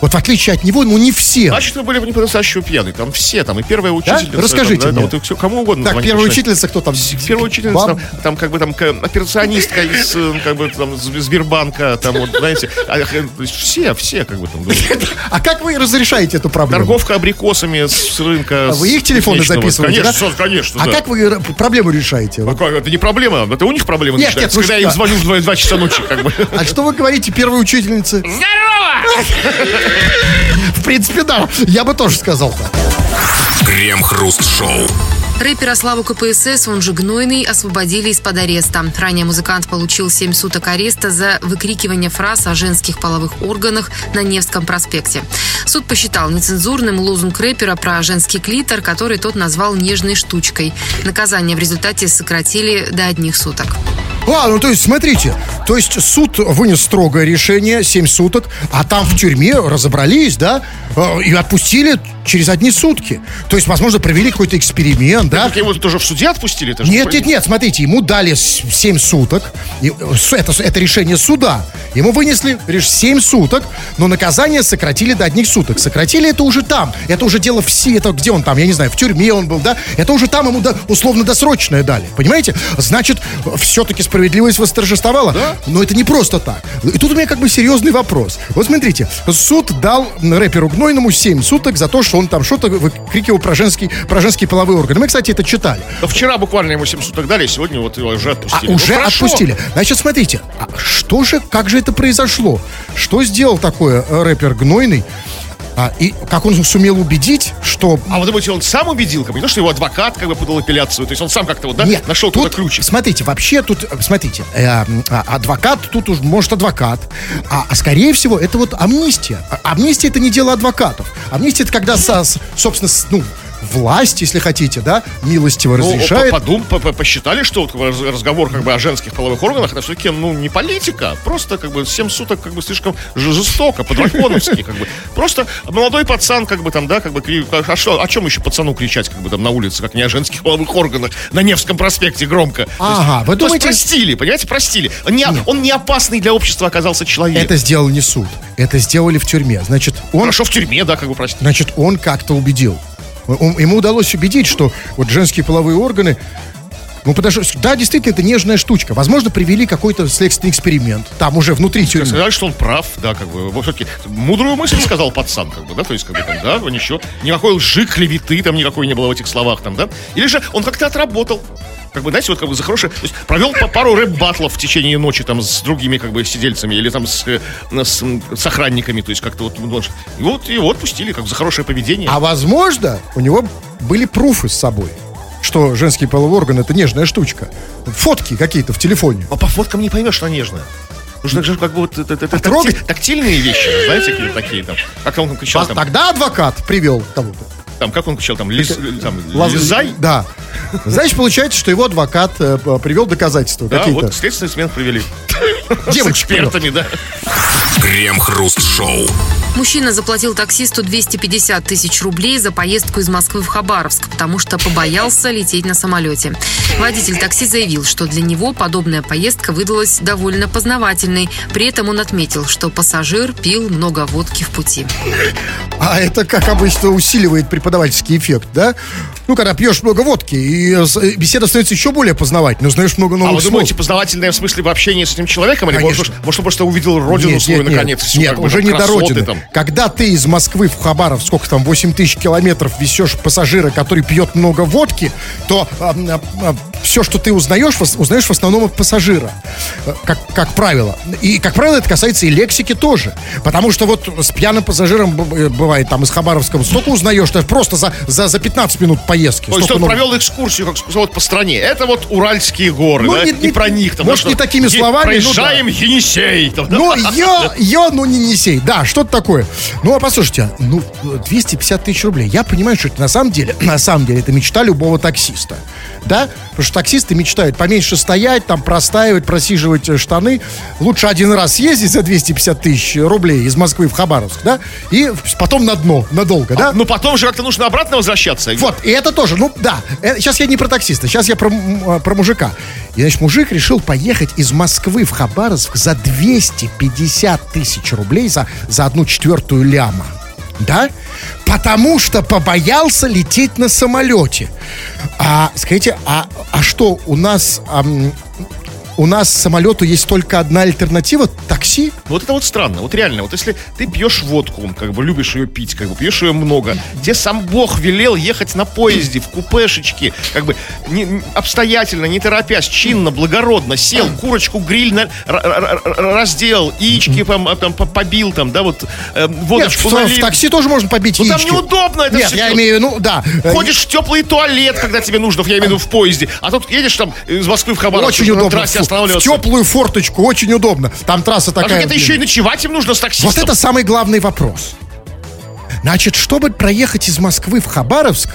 Вот в отличие от него, ну не все. Значит, вы были бы не по-настоящему пьяны. Там все, там и первая учительница. Расскажите там, да, мне. там, вот, кому угодно. Так, звонить первая начинает. учительница кто там? Первая учительница, там, там как бы там операционистка из, э, как бы там, Сб- Сбербанка, там вот, знаете, а, э, все, все как бы там. А как вы разрешаете эту проблему? Торговка абрикосами с рынка. А вы их телефоны записываете, Конечно, да? конечно, А да. как вы проблему решаете? А как? Это не проблема, это у них проблема Нет, начинается, нет, когда я им звоню в 2, часа ночи, как бы. А что вы говорите первой учительнице? Здорово! В принципе, да. Я бы тоже сказал так. Крем-хруст-шоу. Рэпера Славу КПСС, он же Гнойный, освободили из-под ареста. Ранее музыкант получил 7 суток ареста за выкрикивание фраз о женских половых органах на Невском проспекте. Суд посчитал нецензурным лозунг рэпера про женский клитор, который тот назвал нежной штучкой. Наказание в результате сократили до одних суток. А, ну то есть, смотрите, то есть суд вынес строгое решение, 7 суток, а там в тюрьме разобрались, да, э, и отпустили через одни сутки. То есть, возможно, провели какой-то эксперимент, да? Так его тоже в суде отпустили? Это Нет, нет, нет, смотрите, ему дали 7 суток, э, это, это решение суда. Ему вынесли лишь 7 суток, но наказание сократили до одних суток. Сократили это уже там. Это уже дело в си, это где он там, я не знаю, в тюрьме он был, да? Это уже там ему да, условно досрочное дали. Понимаете? Значит, все-таки справедливость восторжествовала. Но это не просто так. И тут у меня как бы серьезный вопрос. Вот смотрите, суд дал рэперу Гнойному 7 суток за то, что он там что-то выкрикивал про женский, про женские половые органы. Мы, кстати, это читали. Да вчера буквально ему 7 суток дали, сегодня вот его уже А, отпустили. Ну, уже хорошо. отпустили. Значит, смотрите, а что же, как же это произошло? Что сделал такое э, рэпер Гнойный? А, и как он сумел убедить, что... А вы думаете, он сам убедил, как бы, не то, что его адвокат как бы подал апелляцию, то есть он сам как-то вот, да, Нет, нашел тут, ключик. Смотрите, вообще тут, э, смотрите, э, а, адвокат тут уж, может, адвокат, а, а скорее всего это вот амнистия. А- Амнистия это не дело адвокатов. Амнистия это когда, со- собственно, ну, власть, если хотите, да, милостиво Ну, разрешает. по- подум- по- по- посчитали, что вот разговор как бы о женских половых органах, это все-таки, ну, не политика, а просто как бы 7 суток как бы слишком жестоко, по-драконовски, как бы. Просто молодой пацан, как бы там, да, как бы, кри- а что, о чем еще пацану кричать, как бы там на улице, как не о женских половых органах, на Невском проспекте громко. То есть- Ага, вы думаете- простили, понимаете, простили. Он не, он не опасный для общества оказался человек. Это сделал не суд, это сделали в тюрьме. Значит, он Хорошо в тюрьме, да, как бы простили. Значит, он как-то убедил. Он- ему удалось убедить, что вот женские половые органы, ну, подожди, да, действительно, это нежная штучка. Возможно, привели какой-то следственный эксперимент. Там уже внутри тюрьмы. Сказали, что он прав, да, как бы, все-таки мудрую мысль сказал пацан, как бы, да, то есть, как бы, там, да, ничего, никакой лжи, клеветы там никакой не было в этих словах, там, да, или же он как-то отработал, как бы, знаете, вот как бы за хорошее, то есть провел по пару рэп-батлов в течение ночи там с другими, как бы, сидельцами или там с, э, с, с охранниками, то есть как-то вот, ну, и вот его отпустили, как бы, за хорошее поведение. А возможно, у него были пруфы с собой, что женский половой орган это нежная штучка. Фотки какие-то в телефоне. А по фоткам не поймешь, что нежно. Нужно же как бы вот это, это, такти- тактильные вещи, знаете, какие такие там. Как он кричал А там, тогда адвокат привел кого-то. там, как он кричал там, лиз, там Лаз- лизай. Да. Значит, получается, что его адвокат э, привел доказательства Да, какие-то. вот следственный смен провели. С Девочек привел. экспертами, да. Крем-хруст-шоу. Мужчина заплатил таксисту 250 тысяч рублей за поездку из Москвы в Хабаровск, потому что побоялся лететь на самолете. Водитель такси заявил, что для него подобная поездка выдалась довольно познавательной. При этом он отметил, что пассажир пил много водки в пути. А это, как обычно, усиливает преподавательский эффект, да? Ну, когда пьешь много водки, и э, э, беседа становится еще более познавательной, узнаешь много А новых вы слов. думаете, познавательное в смысле в общении с этим человеком? Или может, Конечно. может, он просто увидел родину Нет, свою нет, нет. наконец? всю, Нет, как бы, уже не до родины. там. Когда ты из Москвы в Хабаров, сколько там, 8 тысяч километров везешь пассажира, который пьет много водки, то все, что ты узнаешь, узнаешь в основном от пассажира, э, как, как правило. И, как правило, это касается и лексики тоже. Потому что вот с пьяным пассажиром бывает там из Хабаровского столько узнаешь, что просто за, за, за 15 минут поездки. То есть он нового. провел экскурсию, как сказал, вот по стране. Это вот Уральские горы, Ну, да? не- и не- про них там. может, да, не такими словами, ну да. Проезжаем Енисей. там, да? Ну, я, я, ну, не несей. Да, что-то такое. Ну, а послушайте, ну, 250 тысяч рублей. Я понимаю, что это на самом деле, на самом деле, это мечта любого таксиста. Да? Потому что таксисты мечтают поменьше стоять, там, простаивать, просиживать э, штаны. Лучше один раз съездить за 250 тысяч рублей из Москвы в Хабаровск, да? И потом на дно, надолго, да? Ну, потом же как-то нужно обратно возвращаться. Вот, и это тоже, ну да, э, сейчас я не про таксиста, сейчас я про, э, про мужика. И, значит, мужик решил поехать из Москвы в Хабаровск за 250 тысяч рублей за, за одну четвертую ляма. Да? Потому что побоялся лететь на самолете. А, скажите, а, а что у нас... ам, у нас самолету есть только одна альтернатива – такси. Вот это вот странно. Вот реально, вот если ты пьешь водку, как бы любишь ее пить, как бы пьешь ее много, тебе сам Бог велел ехать на поезде, в купешечке, как бы не, обстоятельно, не торопясь, чинно, благородно, сел, курочку гриль на, раздел, яички там, там побил, там, да, вот э, водочку Нет, в, в такси тоже можно побить ну, яички. там неудобно это Нет, все я имею, ну, да. Ходишь в теплый туалет, когда тебе нужно, я имею в виду в поезде, а тут едешь там из Москвы в Хабаровск, очень удобно. трассе В теплую форточку, очень удобно. Там трасса такая. А это еще и ночевать им нужно с таксистом. Вот это самый главный вопрос. Значит, чтобы проехать из Москвы в Хабаровск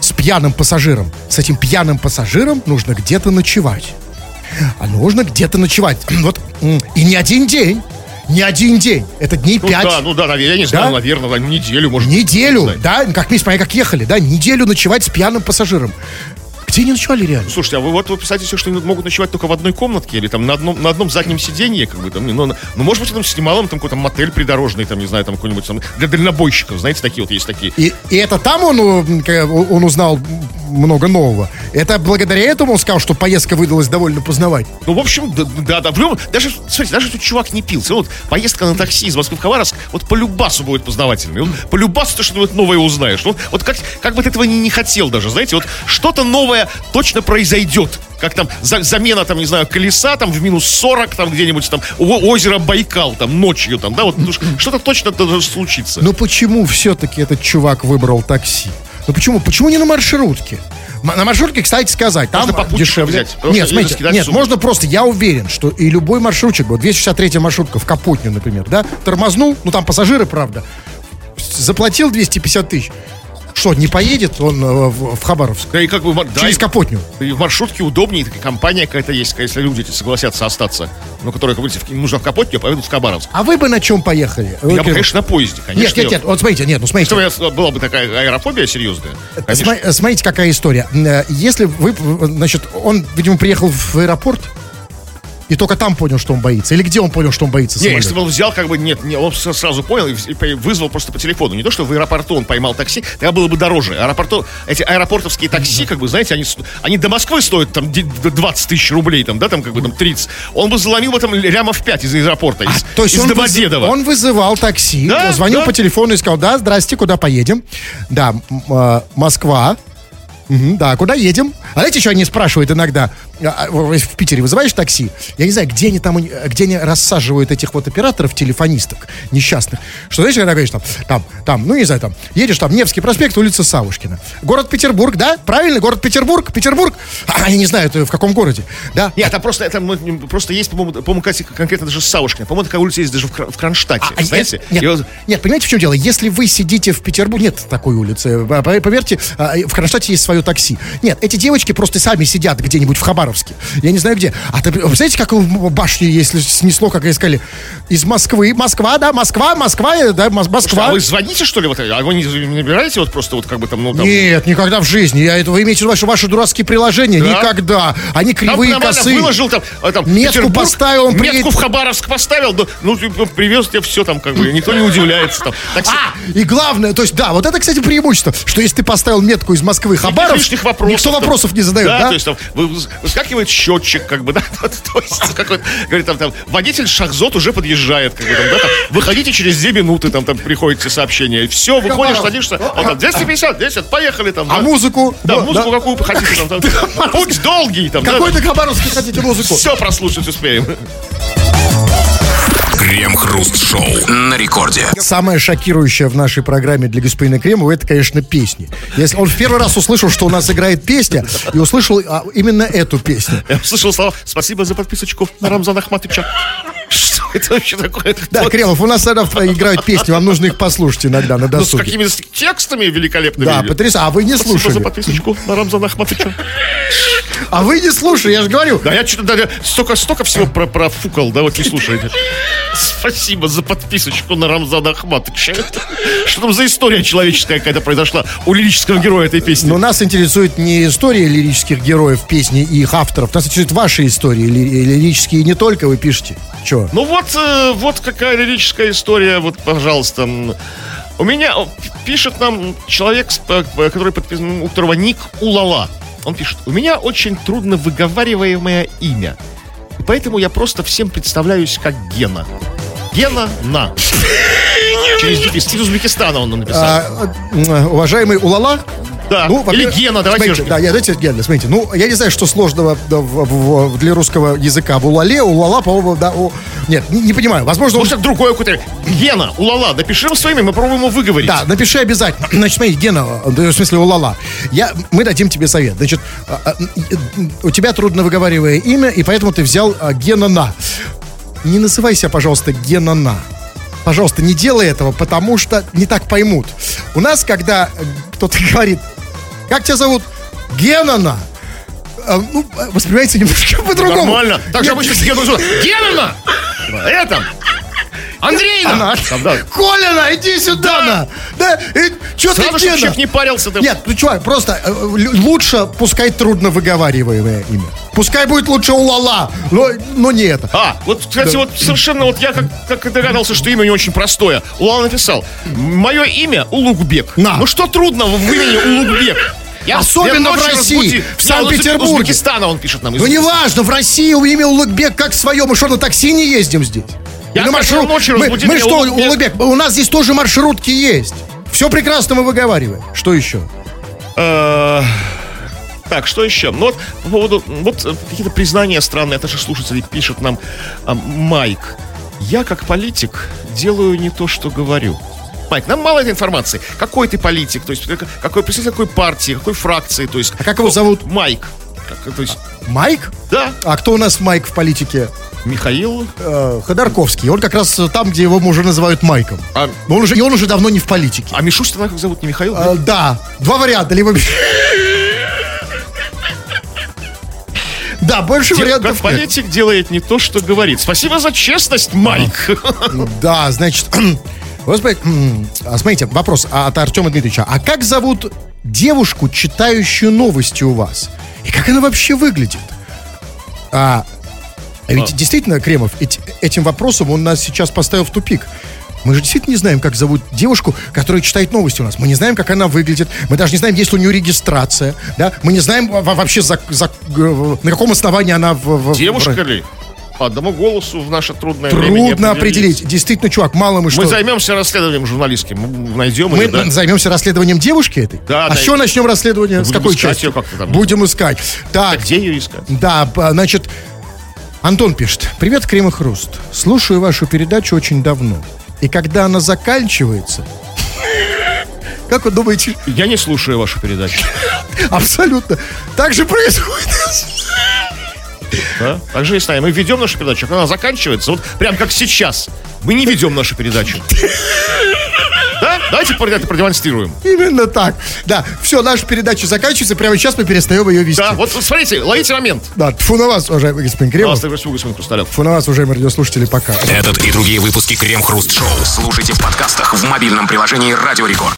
с пьяным пассажиром, с этим пьяным пассажиром нужно где-то ночевать. А нужно где-то ночевать. Вот, и не один день. Не один день. Это дней ну, пять. Да, ну да, я не знаю, да? наверное, неделю, может Неделю, да, как мы как ехали, да, неделю ночевать с пьяным пассажиром. Где они ночевали реально? Слушайте, а вы вот вы писаете все, что они могут ночевать только в одной комнатке или там на одном, на одном заднем сиденье, как бы там, ну, ну может быть, он снимал им там какой-то мотель придорожный, там, не знаю, там какой-нибудь там для дальнобойщиков, знаете, такие вот есть такие. И, и это там он, он узнал много нового. Это благодаря этому он сказал, что поездка выдалась довольно познавать. Ну, в общем, да, да, да. В любом, даже, смотрите, даже тут чувак не пил. Вот поездка на такси из Москвы в Хабаровск, вот по любасу будет познавательной. Вот, по любасу ты что-нибудь новое узнаешь. Вот, вот как, как бы ты этого не, не хотел даже, знаете, вот что-то новое точно произойдет. Как там за, замена, там, не знаю, колеса там в минус 40, там где-нибудь там у озеро Байкал, там ночью, там, да, вот ну, что-то точно должно случиться. Но почему все-таки этот чувак выбрал такси? Ну почему? Почему не на маршрутке? На маршрутке, кстати сказать, там можно дешевле. Взять, нет, смотрите, нет, сумму. можно просто, я уверен, что и любой маршрутчик, вот 263 маршрутка в Капотню, например, да, тормознул, ну там пассажиры, правда, заплатил 250 тысяч, что, не поедет он э, в, в Хабаровск? Да и как бы, да, Через Капотню. И в маршрутке удобнее, компания какая-то есть, если люди эти согласятся остаться, ну, которые, как бы, нужно в Капотню, а поедут в Хабаровск. А вы бы на чем поехали? Я бы, конечно, на поезде, конечно. Нет, нет, нет, вот смотрите, нет, ну смотрите. Что, была бы такая аэрофобия серьезная? Конечно. Смотрите, какая история. Э, если вы, значит, он, видимо, приехал в аэропорт, и только там понял, что он боится? Или где он понял, что он боится Не, если бы он взял, как бы, нет, не, он сразу понял и вызвал просто по телефону. Не то, что в аэропорту он поймал такси, тогда было бы дороже. Аэропорту, эти аэропортовские такси, как бы, знаете, они, они до Москвы стоят там 20 тысяч рублей, там, да, там, как бы, там, 30. Он бы заломил бы там лямов 5 из аэропорта, из, а, то есть из он Домодедово. Выз, он вызывал такси, да, звонил да. по телефону и сказал, да, здрасте, куда поедем? Да, э, Москва. Угу, да, куда едем? А знаете, что они спрашивают иногда? А, а, в Питере вызываешь такси? Я не знаю, где они там, где они рассаживают этих вот операторов, телефонисток несчастных. Что, знаешь, когда говоришь там, там, там, ну, не знаю, там, едешь там, Невский проспект, улица Савушкина. Город Петербург, да? Правильно? Город Петербург, Петербург. А, они не знают, в каком городе, да? Нет, это просто, это просто есть, по-моему, по-моему, конкретно даже Савушкина. По-моему, такая улица есть даже в, в Кронштадте, а, знаете? Нет, нет, нет, понимаете, в чем дело? Если вы сидите в Петербурге, нет такой улицы, поверьте, в Кронштадте есть свое такси. Нет, эти девочки просто сами сидят где-нибудь в Хабаровске. Я не знаю где. А ты, знаете, как в башне, если снесло, как искали, из Москвы. Москва, да, Москва, Москва, да, Москва. А вы звоните, что ли, вот, а вы не, набираете вот просто вот как бы там, ну, там... Нет, никогда в жизни. Я это, вы имеете в виду ваши, ваши дурацкие приложения? Да? Никогда. Они кривые, там, косые. выложил там, а, там метку поставил. Он метку приедет... в Хабаровск поставил, да, ну, привез тебе все там, как бы, никто не удивляется там. Так, а, и главное, то есть, да, вот это, кстати, преимущество, что если ты поставил метку из Москвы Хабаровск, вопросов, никто вопросов не задает, да? да? то есть там выскакивает счетчик, как бы, да, то есть, какой говорит, там, там, водитель Шахзот уже подъезжает, как бы, там, да, там, выходите через 2 минуты, там, там, приходите сообщение, все, выходишь, садишься, вот, там, 250, 10, поехали, там, А музыку? Да, музыку какую хотите, там, там, путь долгий, там, Какой-то Хабаровский хотите музыку? Все прослушать успеем. Крем-хруст-шоу на рекорде. Самое шокирующее в нашей программе для господина Кремова это, конечно, песни. Если он в первый раз услышал, что у нас играет песня, и услышал а, именно эту песню. Я услышал слова «Спасибо за подписочку на Рамзана Ахматовича». Что это вообще такое? Да, Кремов, у нас тогда играют песни, вам нужно их послушать иногда на досуге. Ну, с какими текстами великолепными. Да, потрясающе. А вы не слушали. Спасибо за подписочку на Рамзана Ахматовича. А вы не слушали, я же говорю. Да, я что-то да, столько, столько всего про, профукал, да, вот не слушаете. Спасибо за подписочку на Рамзана Ахматовича. Что там за история человеческая какая-то произошла у лирического героя этой песни? Но нас интересует не история лирических героев песни и их авторов. Нас интересуют ваши истории, лирические не только вы пишете. Че? Ну вот, э, вот какая лирическая история, вот, пожалуйста. У меня пишет нам человек, который подписан, у которого ник Улала. Он пишет, у меня очень трудно выговариваемое имя. И поэтому я просто всем представляюсь как Гена. Гена на. Через дефис. Из Узбекистана он нам написал. А, э, уважаемый Улала, да. ну, Или Гена, давайте смотрите. Да, я, давайте Гена, смотрите. Ну, я не знаю, что сложного да, в- в- для русского языка. В Улале, Улала, по-моему, да, у- Нет, не, не понимаю. Возможно, он... Может, это другое какое-то. Гена, улала, напиши ему своими, мы попробуем его выговорить. Да, напиши обязательно. Значит, смотри, Гена, э, в смысле Улала, я, мы дадим тебе совет. Значит, а, м, у тебя трудно выговаривая имя, и поэтому ты взял Гена на. Не называй себя, пожалуйста, Гена на. Пожалуйста, не делай этого, потому что не так поймут. У нас, когда э, кто-то говорит, как тебя зовут? Гена на. э, Ну, воспринимается немножко по-другому. Нормально. Так же обычно с Геной зовут. Гена! Это! Андрейна! Она. Там, да. Колина, иди сюда. Да, что ты, Сразу, чтобы Гена? не парился. ты- Нет, ну чувак, просто э, лучше пускай трудно выговариваемое имя. Пускай будет лучше Улала, но, но не это. А, вот, кстати, вот совершенно вот я как, как и догадался, что имя не очень простое. Улан написал, мое имя Улугбек. На. Ну что трудного в имени Улугбек? Я Особенно в России, разбуди- в Санкт-Петербурге. Узбекистана он пишет нам. из Ну неважно, в России у имя Улугбек как свое. Мы что, на такси не ездим здесь? Я И на маршрут- ночь мы, мы меня что, Улугбек. Улугбек, у нас здесь тоже маршрутки есть. Все прекрасно мы выговариваем. Что еще? Э, Так, что еще? Ну вот по поводу, вот какие-то признания странные, это же слушатели пишут нам, а, Майк, я как политик делаю не то, что говорю. Майк, нам мало этой информации. Какой ты политик, то есть как- какой представитель какой партии, какой фракции, то есть... А как его зовут? Майк. Как, то есть, Майк? да, А кто у нас Майк в политике? Михаил. Э, Ходорковский. Он как раз э, там, где его уже называют Майком. А, он уже, и он уже давно не в политике. а Мишустина как зовут, не Михаил? Э, да, два варианта. Либо... Да, больше Де- вариантов как нет. политик делает не то, что говорит. Спасибо за честность, Майк. Да, значит, господи, а смотрите, вопрос от Артема Дмитриевича. А как зовут девушку, читающую новости у вас? И как она вообще выглядит? А, а ведь действительно, Кремов, эти- этим вопросом он нас сейчас поставил в тупик. Мы же действительно не знаем, как зовут девушку, которая читает новости у нас. Мы не знаем, как она выглядит. Мы даже не знаем, есть ли у нее регистрация. Да? Мы не знаем во- вообще, за- за- э, на каком основании она... В, в- Девушка в- ли? По одному голосу в наше трудное время не Трудно определить. Действительно, чувак, мало мы что... Мы займемся расследованием журналистским. Мы Найдем Мы ее, да? займемся расследованием девушки этой? Да, А да. с чего начнем расследование? с Будем какой искать части? там. Будем искать. Так, Где ее искать? да, значит, Антон пишет. Привет, Крем и Хруст. Слушаю вашу передачу очень давно. И когда она заканчивается... Как вы думаете? Я не слушаю вашу передачу. Абсолютно. Так же происходит. Да? Так же и с нами. Мы ведем нашу передачу, когда она заканчивается, вот прям как сейчас. Мы не ведем нашу передачу. Да? Давайте это продемонстрируем. Именно так. Да, все, наша передача заканчивается. Прямо сейчас мы перестаем ее вести. Да, вот смотрите, ловите момент. Да, тьфу на вас, уважаемый господин Кремов. Пожалуйста, господин господин Хрусталев. Тьфу на вас, уважаемые радиослушатели, пока. Этот и другие выпуски Крем Хруст Шоу слушайте в подкастах в мобильном приложении Радио Рекорд.